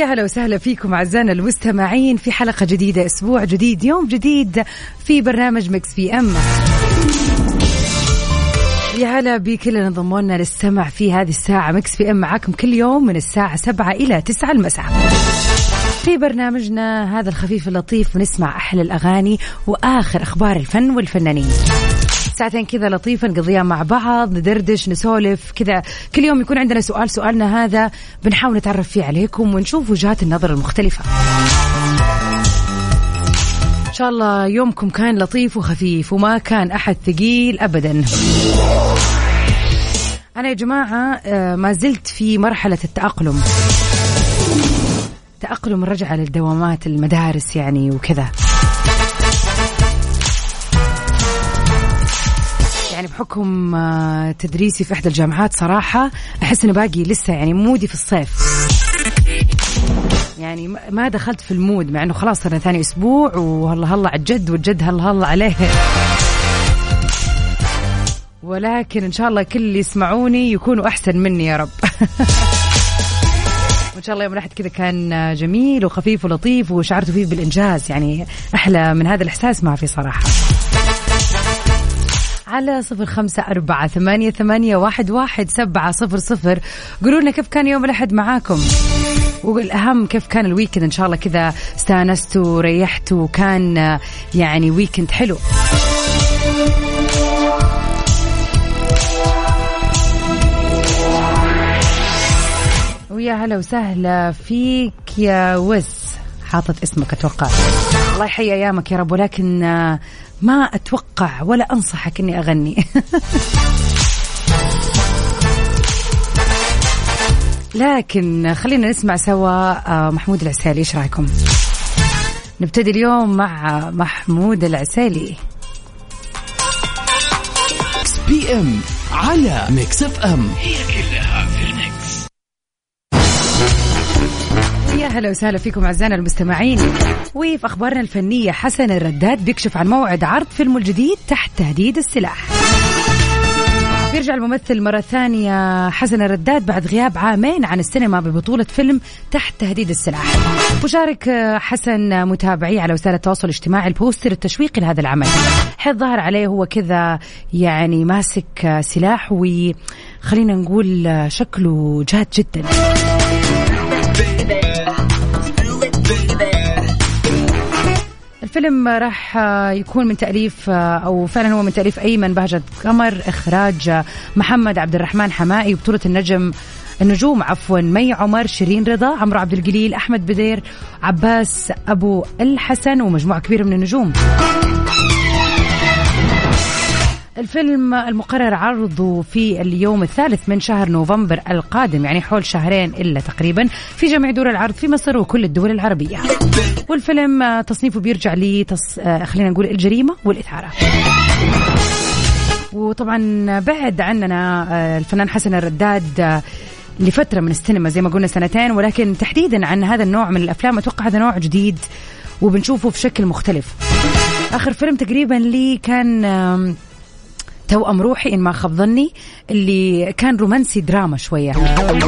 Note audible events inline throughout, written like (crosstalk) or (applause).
ويا هلا وسهلا فيكم أعزائنا المستمعين في حلقة جديدة أسبوع جديد يوم جديد في برنامج Mix PM. يا هلا بكل اللي انضموا لنا للسمع في هذه الساعة Mix PM معاكم كل يوم من الساعة سبعة إلى تسعة المساء. في برنامجنا هذا الخفيف اللطيف ونسمع أحلى الأغاني وآخر أخبار الفن والفنانين. ساعتين كذا لطيفة نقضيها مع بعض ندردش نسولف كذا. كل يوم يكون عندنا سؤال سؤالنا هذا بنحاول نتعرف فيه عليكم ونشوف وجهات النظر المختلفة. إن شاء الله يومكم كان لطيف وخفيف وما كان أحد ثقيل أبدا. أنا يا جماعة آه، ما زلت في مرحلة التأقلم. تأقلم الرجعة للدوامات المدارس يعني وكذا. يعني بحكم آه، تدريسي في إحدى الجامعات صراحة أحس إنه باقي لسه يعني مودي في الصيف. يعني ما- دخلت في المود مع إنه خلاص صرنا ثاني أسبوع وهلا هلا على الجد والجد هلا هلا عليه. ولكن إن شاء الله كل اللي يسمعوني يكونوا أحسن مني يا رب. (laughs) وإن شاء الله يوم الأحد كذا كان جميل وخفيف ولطيف وشعرت فيه بالإنجاز يعني أحلى من هذا الإحساس ما في صراحة. على صفر خمسة أربعة ثمانية, ثمانية واحد, واحد سبعة صفر صفر. قولوا لنا كيف كان يوم الأحد معاكم؟ والأهم كيف كان ال weekend إن شاء الله كذا استانستوا وريحتوا وكان آه، يعني weekend حلو. ويا هلا وسهلا فيك يا وس. حاطط اسمك أتوقع. الله يحيي أيامك يا رب ولكن آه، ما أتوقع ولا أنصحك إني أغني. (laughs) لكن خلينا نسمع سوا آه، محمود العسيلي إيش رأيكم؟ نبتدي اليوم مع محمود العسيلي Mix PM على Mix FM. هي كلها يا هلا وسهلا فيكم أعزائنا المستمعين. وفي أخبارنا الفنية حسن الرداد بيكشف عن موعد عرض فيلمه الجديد تحت تهديد السلاح. بيرجع الممثل مرة ثانية حسن الرداد بعد غياب عامين عن السينما ببطولة فيلم تحت تهديد السلاح. وشارك حسن متابعيه على وسائل التواصل الاجتماعي البوستر التشويقي لهذا العمل. حيث ظهر عليه هو كذا يعني ماسك سلاح وخلينا نقول شكله جاد جدا. الفيلم راح يكون من تأليف أو فعلا هو من تأليف أيمن بهجت قمر إخراج محمد عبد الرحمن حمائي وبطولة النجم النجوم عفوا مي عمر شيرين رضا عمرو عبد الجليل أحمد بدير عباس أبو الحسن ومجموعة كبيرة من النجوم. الفيلم المقرر عرضه في اليوم الثالث من شهر نوفمبر القادم يعني حول شهرين إلا تقريبا في جميع دور العرض في مصر وكل الدول العربية. والفيلم تصنيفه بيرجع لتص... آه، خلينا نقول الجريمة والإثارة. وطبعا بعد عننا آه، الفنان حسن الرداد آه، لفترة من السينما زي ما قلنا سنتين ولكن تحديدا عن هذا النوع من الأفلام أتوقع هذا نوع جديد وبنشوفه في شكل مختلف. آخر فيلم تقريبا لي كان توأم روحي إن ما خاب ظني اللي كان رومانسي دراما شوية.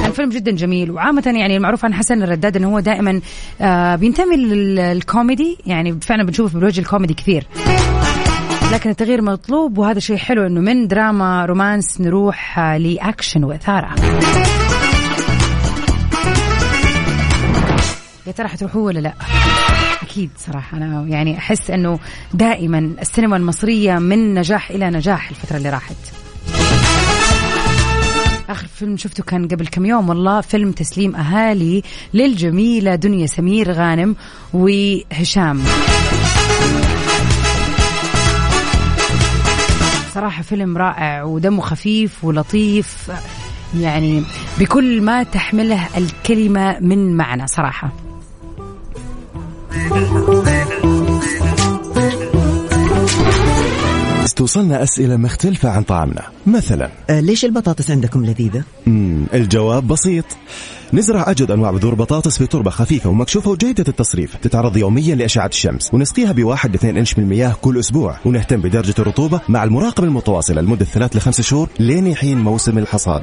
الفيلم جدا جميل وعامة يعني المعروف عن حسن الرداد إنه هو دائما آه، بينتمي للكوميدي يعني فعلا بنشوفه بالوجه الكوميدي كثير. لكن التغيير مطلوب وهذا شيء حلو إنه من دراما romance نروح آه، لأكشن وإثارة. ترى حتروحوا ولا لا؟ أكيد صراحة أنا يعني أحس أنه دائما السينما المصرية من نجاح إلى نجاح الفترة اللي راحت. آخر فيلم شفته كان قبل كم يوم والله فيلم تسليم أهالي للجميلة دنيا سمير غانم وهشام. صراحة فيلم رائع ودمه خفيف ولطيف يعني بكل ما تحمله الكلمة من معنى صراحة. توصلنا أسئلة مختلفة عن طعامنا. مثلا. آه ليش البطاطس عندكم لذيذة؟ مم الجواب بسيط. نزرع أجود أنواع بذور بطاطس في تربة خفيفة ومكشوفة وجيدة التصريف. تتعرض يوميا لأشعة الشمس ونسقيها بواحد لاثنين إنش من المياه كل أسبوع. ونهتم بدرجة الرطوبة مع المراقبة المتواصلة لمدة ثلاث لخمس شهور لين حين موسم الحصاد.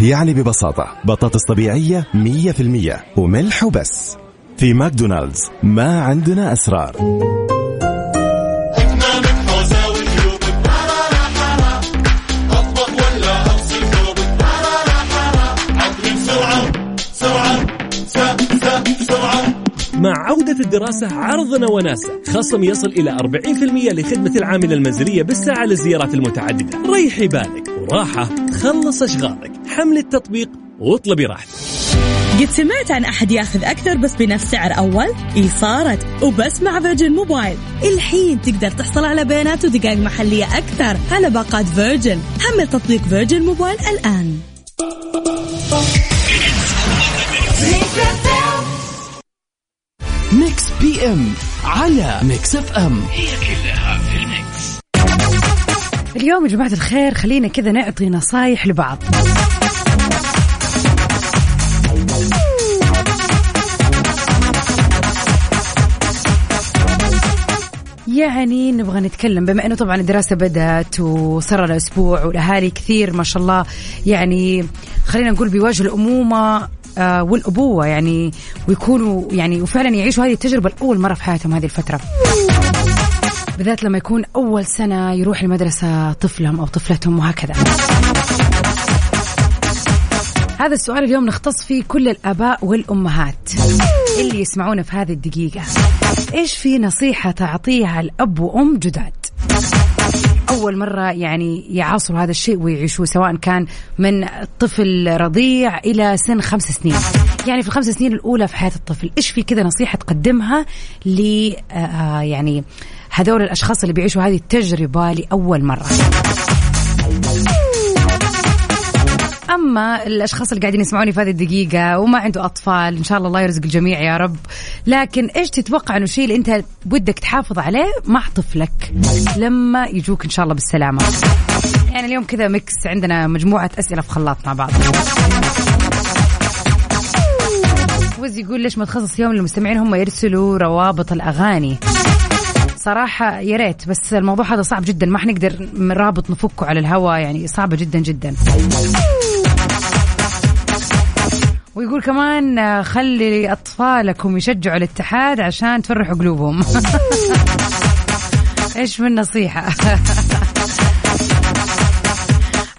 يعني ببساطة بطاطس طبيعية مية في المية وملح وبس. في ماكدونالدز. ما عندنا أسرار. مع عودة الدراسة عرضنا وناسة. خصم يصل إلى 40% لخدمة العاملة المنزلية بالساعة للزيارات المتعددة. ريحي بالك. وراحة تخلص أشغالك. حمل التطبيق واطلبي راحتك. قد سمعت عن أحد ياخذ أكثر بس بنفس سعر أول؟ إي صارت. وبس مع Virgin Mobile. الحين تقدر تحصل على بيانات ودقائق محلية أكثر على باقات Virgin. حمل تطبيق Virgin Mobile الآن. Mix PM على Mix FM. هي كلها في ال mix. اليوم يا جماعة الخير خلينا كذا نعطي نصايح لبعض. يعني نبغى نتكلم بما إنه طبعا الدراسة بدأت وصار لها أسبوع والأهالي كثير ما شاء الله يعني خلينا نقول بيواجهوا الأمومة آه، والأبوة يعني ويكونوا يعني وفعلا يعيشوا هذه التجربة لاول مرة في حياتهم هذه الفترة. بالذات لما يكون أول سنة يروح المدرسة طفلهم أو طفلتهم وهكذا. هذا السؤال اليوم نختص فيه كل الآباء والأمهات. اللي يسمعونا في هذه الدقيقة. إيش في نصيحة تعطيها الأب وأم جداد؟ أول مرة يعني يعاصروا هذا الشيء ويعيشوه سواء كان من طفل رضيع إلى سن خمس سنين. يعني في الخمس سنين الأولى في حياة الطفل إيش في كذا نصيحة تقدمها ل آه، يعني هذول الأشخاص اللي بيعيشوا هذه التجربة لأول مرة؟ أما الأشخاص اللي قاعدين يسمعوني في هذه الدقيقة وما عنده أطفال إن شاء الله الله يرزق الجميع يا رب. لكن إيش تتوقع إنه الشيء اللي أنت ودك تحافظ عليه؟ مع طفلك. لما يجوك إن شاء الله بالسلامة. يعني اليوم كذا ميكس عندنا مجموعة أسئلة في خلاط مع بعض. وز يقول ليش ما تخصص يوم للمستمعين؟ هم يرسلوا روابط الأغاني. صراحة يا ريت بس الموضوع هذا صعب جدا. ما حنقدر من رابط نفكه على الهواء يعني صعبة جدا جدا. ويقول كمان آه، خلي أطفالكم يشجعوا الاتحاد عشان تفرحوا قلوبهم. (laughs) إيش من نصيحة؟ (laughs)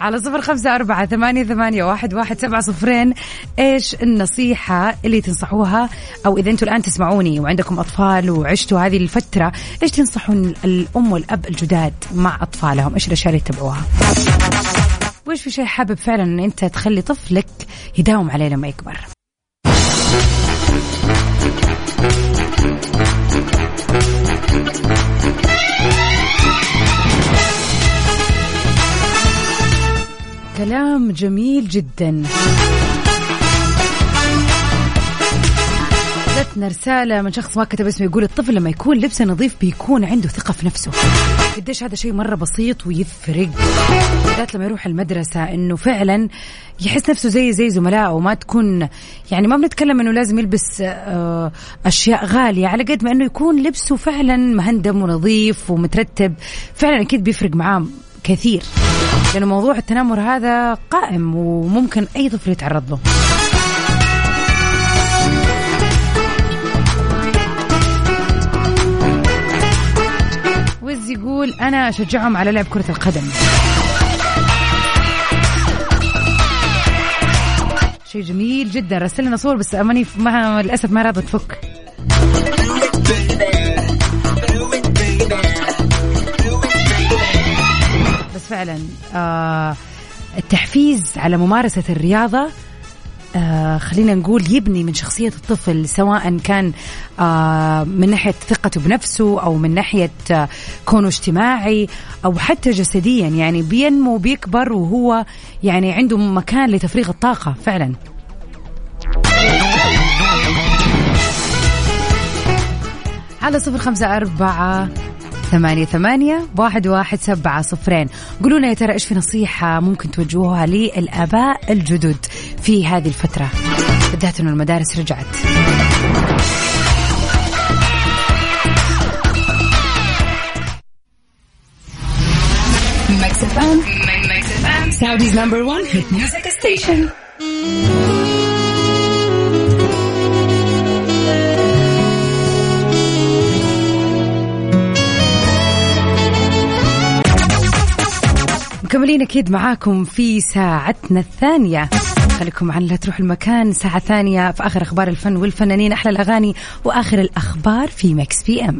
على صفر خمسة أربعة ثمانية, ثمانية واحد, واحد سبعة صفرين. إيش النصيحة اللي تنصحوها؟ أو إذا أنتم الآن تسمعوني وعندكم أطفال وعشتوا هذه الفترة إيش تنصحون الأم والأب الجداد مع أطفالهم؟ إيش الأشياء اللي يتبعوها وإيش في شيء حابب فعلا أن أنت تخلي طفلك يداوم عليه لما يكبر؟ كلام جميل جدا. جتنا رسالة من شخص ما كتب اسمه يقول الطفل لما يكون لبسه نظيف بيكون عنده ثقة في نفسه. قديش هذا شيء مرة بسيط ويفرق. بالذات لما يروح المدرسة إنه فعلا يحس نفسه زي زي زملائه وما تكون يعني ما بنتكلم إنه لازم يلبس آه، أشياء غالية على قد ما إنه يكون لبسه فعلا مهندم ونظيف ومترتب فعلا أكيد بيفرق معاه كثير. لأنه موضوع التنمر هذا قائم وممكن أي طفل يتعرض له. يقول أنا أشجعهم على لعب كرة القدم. شيء جميل جدا. رسل لنا صور بس أماني ما للأسف ما راضت تفك. بس فعلا آه التحفيز على ممارسة الرياضة آه خلينا نقول يبني من شخصية الطفل سواء كان آه من ناحية ثقته بنفسه أو من ناحية آه كونه اجتماعي أو حتى جسديا يعني بينمو بيكبر وهو يعني عنده مكان لتفريغ الطاقة فعلا. على صفر خمسة أربعة ثمانية ثمانية واحد واحد سبعة صفرين. قولوا لنا يا ترى إيش في نصيحة ممكن توجهوها للآباء الجدد؟ في هذه الفترة بالذات إنه المدارس رجعت Mix FM. Mix FM. Saudi's number one hit music station. مكملين أكيد معاكم في ساعتنا الثانية خليكم معنا لا تروح المكان. ساعة ثانية في آخر أخبار الفن والفنانين أحلى الأغاني وآخر الأخبار في Mix PM.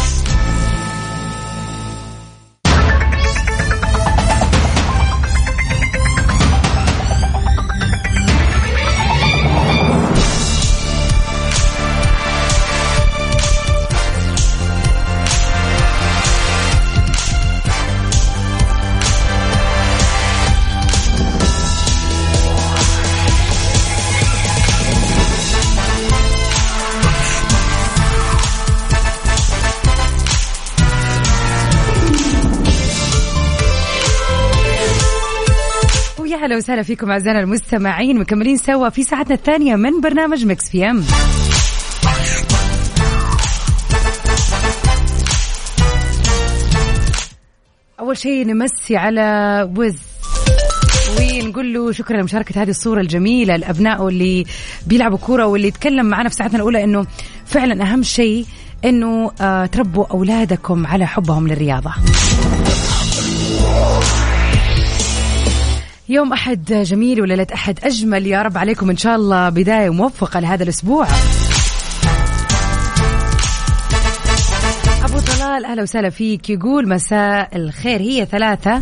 هلا وسهلا فيكم أعزائنا المستمعين مكملين سوا في ساعتنا الثانية من برنامج مكس بي أم. أول شيء نمسي على وز. ونقول له شكرا لمشاركة هذه الصورة الجميلة لأبنائه اللي بيلعبوا كورة واللي يتكلم معنا في ساعتنا الأولى إنه فعلا أهم شيء إنه آه تربوا أولادكم على حبهم للرياضة. يوم أحد جميل وليلة أحد أجمل يا رب عليكم. إن شاء الله بداية موفقة لهذا الأسبوع. أبو طلال أهلا وسهلا فيك. يقول مساء الخير. هي ثلاثة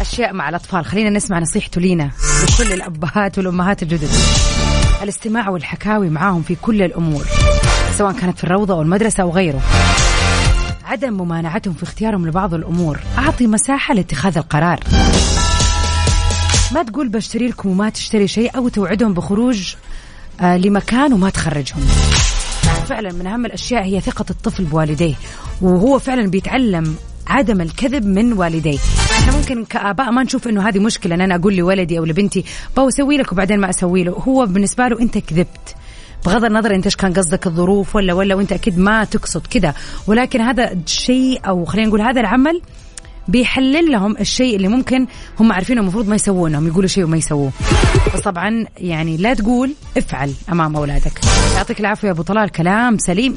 أشياء مع الأطفال. خلينا نسمع نصيحته لينا لكل الأبهات والأمهات الجدد. الاستماع والحكاوي معاهم في كل الأمور سواء كانت في الروضة أو المدرسة أو غيره. عدم ممانعتهم في اختيارهم لبعض الأمور. أعطي مساحة لاتخاذ القرار. ما تقول بشتري لكم وما تشتري شيء أو توعدهم بخروج آه لمكان وما تخرجهم. فعلا من أهم الأشياء هي ثقة الطفل بوالديه وهو فعلا بيتعلم عدم الكذب من والديه. إحنا ممكن كآباء ما نشوف إنه هذه مشكلة إن أنا أقول لولدي أو لبنتي بسوي لك وبعدين ما أسوي له. هو بالنسبة له أنت كذبت. بغض النظر إنت إيش كان قصدك الظروف ولا ولا وإنت أكيد ما تقصد كذا ولكن هذا الشيء أو خلينا نقول هذا العمل بيحلل لهم الشيء اللي ممكن هم عارفينه المفروض ما يسوونه يقولوا شيء وما يسووه. بس طبعا يعني لا تقول افعل أمام أولادك. يعطيك العافية يا أبو طلال كلام سليم.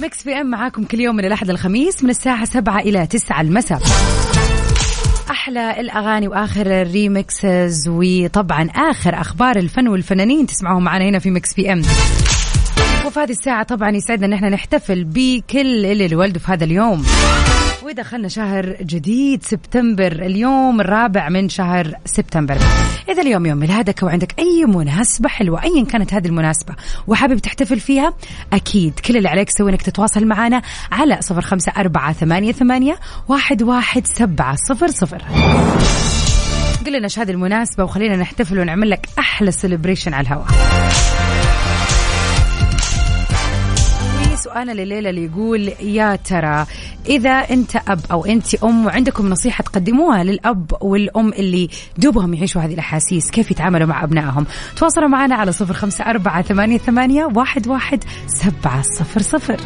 Mix PM معاكم كل يوم من الأحد الخميس من الساعة 7 إلى 9 المساء. أحلى الأغاني وآخر ال remixes وطبعا آخر أخبار الفن والفنانين تسمعوهم معنا هنا في Mix PM وفي هذه الساعة طبعا يسعدنا إن إحنا نحتفل بكل اللي الولد في هذا اليوم. ودخلنا شهر جديد سبتمبر اليوم الرابع من شهر سبتمبر. إذا اليوم يوم ميلادك وعندك أي مناسبة حلوة أيا كانت هذه المناسبة وحابب تحتفل فيها؟ أكيد كل اللي عليك تسوي إنك تتواصل معنا على صفر خمسة أربعة ثمانية, ثمانية واحد, واحد سبعة صفر صفر. قل لنا إيش هذه المناسبة وخلينا نحتفل ونعمل لك أحلى سيلبريشن على الهواء. سؤالنا لليلة اللي يقول يا ترى إذا أنت أب أو أنت أم وعندكم نصيحة تقدموها للأب والأم اللي دوبهم يعيشوا هذه الأحاسيس كيف يتعاملوا مع أبنائهم؟ تواصلوا معنا على صفر خمسة أربعة ثمانية, ثمانية واحد, واحد سبعة صفر صفر.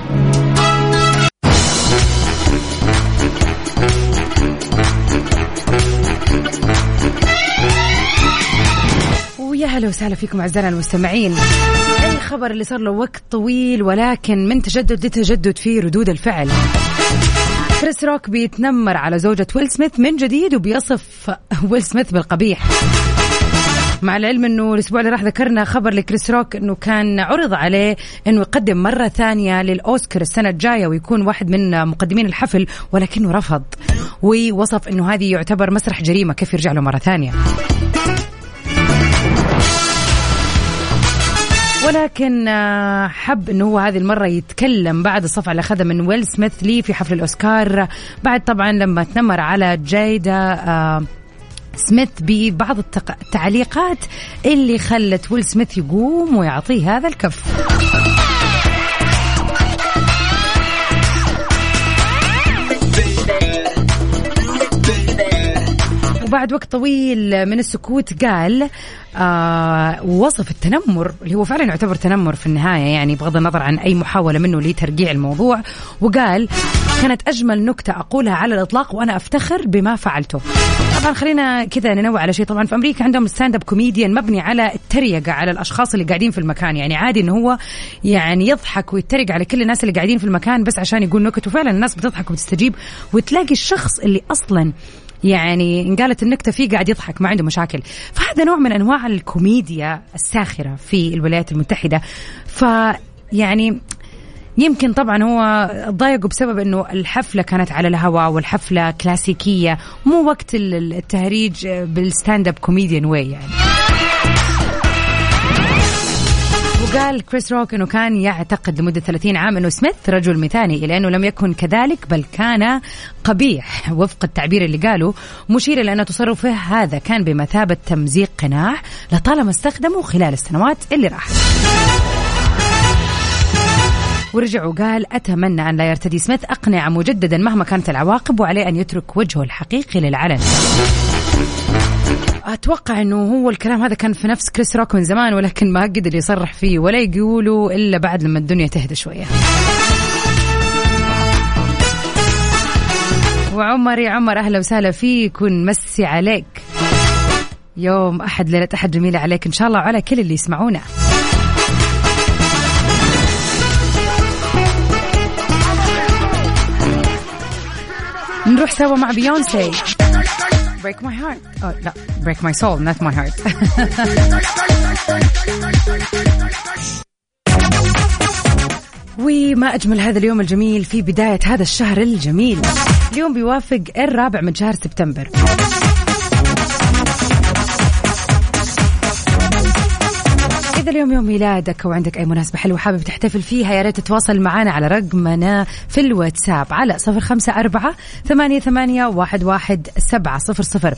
أهلا وسهلا فيكم أعزائنا المستمعين. الخبر اللي صار له وقت طويل ولكن من تجدد لتجدد في ردود الفعل. كريس روك بيتنمر على زوجة ويل سميث من جديد وبيصف ويل سميث بالقبيح. مع العلم إنه الأسبوع اللي راح ذكرنا خبر لكريس روك إنه كان عرض عليه إنه يقدم مرة ثانية للأوسكار السنة الجاية ويكون واحد من مقدمين الحفل ولكنه رفض. ووصف إنه هذه يعتبر مسرح جريمة كيف يرجع له مرة ثانية. ولكن آه، حب إنه هو هذه المرة يتكلم بعد الصفعة اللي أخذها من ويل سميث لي في حفل الأوسكار. بعد طبعا لما تنمر على جايدا آه، سميث ببعض التعليقات اللي خلت ويل سميث يقوم ويعطيه هذا الكف. وبعد وقت طويل من السكوت قال آه وصف التنمر اللي هو فعلا يعتبر تنمر في النهاية يعني بغض النظر عن أي محاولة منه لترقيع الموضوع وقال كانت أجمل نكتة أقولها على الإطلاق وأنا أفتخر بما فعلته. طبعا خلينا كذا ننوع على شيء. طبعا في أمريكا عندهم stand up comedian مبني على التريقة على الأشخاص اللي قاعدين في المكان. يعني عادي إنه هو يعني يضحك ويتريق على كل الناس اللي قاعدين في المكان بس عشان يقول نكت وفعلا الناس بتضحك وبتستجيب وتلاقي الشخص اللي أصلا يعني إن قالت النكتة فيه قاعد يضحك ما عنده مشاكل. فهذا نوع من أنواع الكوميديا الساخرة في الولايات المتحدة. ف يعني يمكن طبعا هو ضايقوا بسبب إنه الحفلة كانت على الهواء والحفلة كلاسيكية مو وقت التهريج بال stand up comedian واي يعني. وقال كريس روك إنه كان يعتقد لمدة 30 عام إنه سميث رجل مثالي إلى أنه لم يكن كذلك بل كان قبيح وفق التعبير اللي قاله مشير إلى أن تصرفه هذا كان بمثابة تمزيق قناع لطالما استخدمه خلال السنوات اللي راحت. ورجع وقال أتمنى أن لا يرتدي سميث أقنعة مجددا مهما كانت العواقب وعليه أن يترك وجهه الحقيقي للعلن أتوقع إنه هو الكلام هذا كان في نفس كريس روك من زمان ولكن ما قدر يصرح فيه ولا يقولوا إلا بعد لما الدنيا تهدى شوية. وعمر يا عمر أهلا وسهلا فيك ونمسي عليك. يوم أحد ليلة أحد جميلة عليك إن شاء الله وعلى كل اللي يسمعونا. نروح سوا مع بيونسي break my heart. Oh لا break my soul not my heart. (laughs) وما أجمل هذا اليوم الجميل في بداية هذا الشهر الجميل. اليوم بيوافق الرابع من شهر سبتمبر. إذا اليوم يوم ميلادك أو عندك أي مناسبة حلوة حابب تحتفل فيها يا ريت تتواصل معنا على رقمنا في الواتساب على صفر خمسة أربعة ثمانية, ثمانية واحد, واحد سبعة صفر صفر.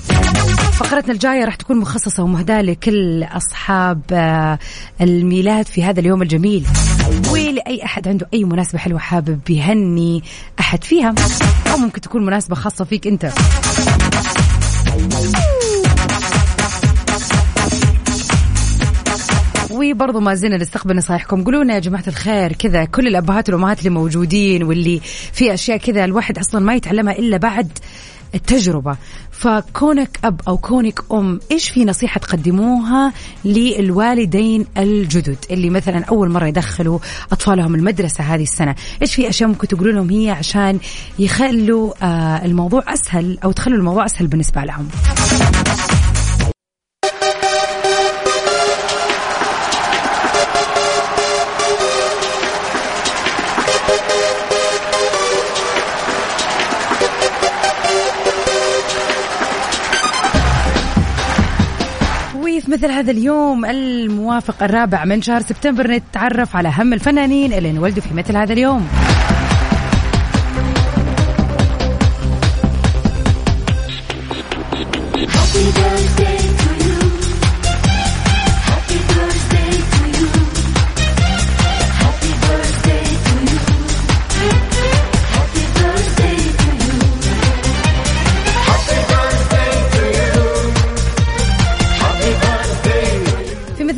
فقرتنا الجاية راح تكون مخصصة ومهداة لكل أصحاب آه، الميلاد في هذا اليوم الجميل. ولأي أحد عنده أي مناسبة حلوة حابب يهني أحد فيها؟ أو ممكن تكون مناسبة خاصة فيك أنت. وبرضه ما زلنا نستقبل نصايحكم. قولوا لنا يا جماعة الخير كذا كل الأبهات والأمهات اللي موجودين واللي في أشياء كذا الواحد أصلا ما يتعلمها إلا بعد التجربة. فكونك أب أو كونك أم إيش في نصيحة تقدموها للوالدين الجدد اللي مثلا أول مرة يدخلوا أطفالهم المدرسة هذه السنة؟ إيش في أشياء ممكن تقولوا لهم هي عشان يخلوا آه الموضوع أسهل أو تخلوا الموضوع أسهل بالنسبة لهم؟ مثل هذا اليوم الموافق الرابع من شهر سبتمبر نتعرف على أهم الفنانين اللي انولدوا في مثل هذا اليوم.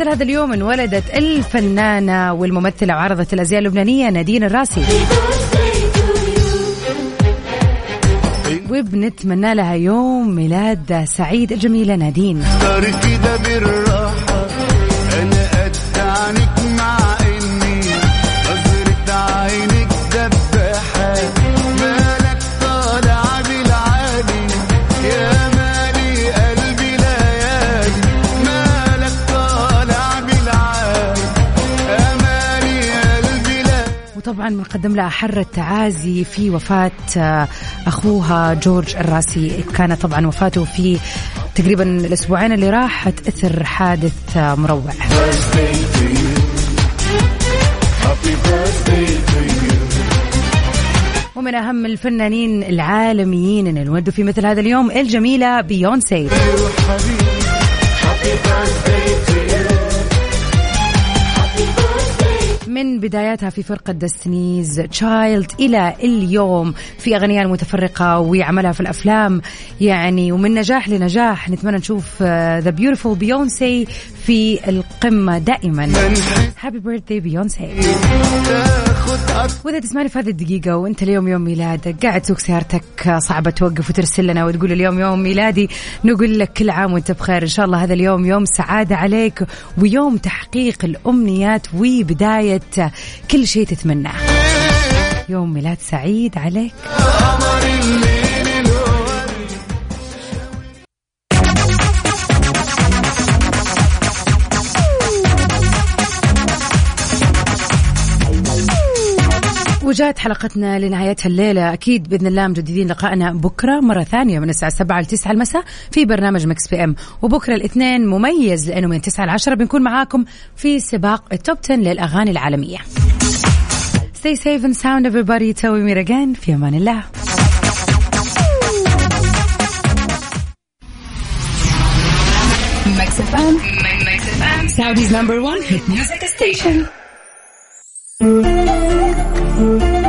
مثل هذا اليوم انولدت الفنانة والممثلة وعرضة الأزياء اللبنانية نادين الراسي. وبنتمنى لها يوم ميلاد سعيد الجميلة نادين. عنك مع اني وطبعا بنقدم لها حر التعازي في وفاة آه، أخوها جورج الراسي. كان طبعا وفاته في تقريبا الأسبوعين اللي راحت إثر حادث آه، مروع. ومن أهم الفنانين العالميين اللي نودوا في مثل هذا اليوم الجميلة بيونسي. من بداياتها في فرقة Destiny's Child إلى اليوم في أغنية المتفرقة وعملها في الأفلام. يعني ومن نجاح لنجاح نتمنى نشوف the beautiful بيونسي في القمة دائما. happy birthday بيونسي وإذا تسمعني في هذه الدقيقة وأنت اليوم يوم ميلادك قاعد تسوق سيارتك صعبة توقف وترسل لنا وتقول اليوم يوم ميلادي نقول لك كل عام وأنت بخير. إن شاء الله هذا اليوم يوم سعادة عليك ويوم تحقيق الأمنيات وبداية كل شيء تتمناه. يوم ميلاد سعيد عليك. وجاءت حلقتنا لنهايتها الليلة أكيد بإذن الله مجددين لقائنا بكرة مرة ثانية من الساعة 7 ل 9 المساء في برنامج Mix PM وبكرة الاثنين مميز لأنه من 9 ل 10 بنكون معاكم في سباق ال top 10 للأغاني العالمية Stay safe and sound everybody توي ميرجان في أمان الله Mix FM. Mix FM. Saudi's number one hit music station. Thank you.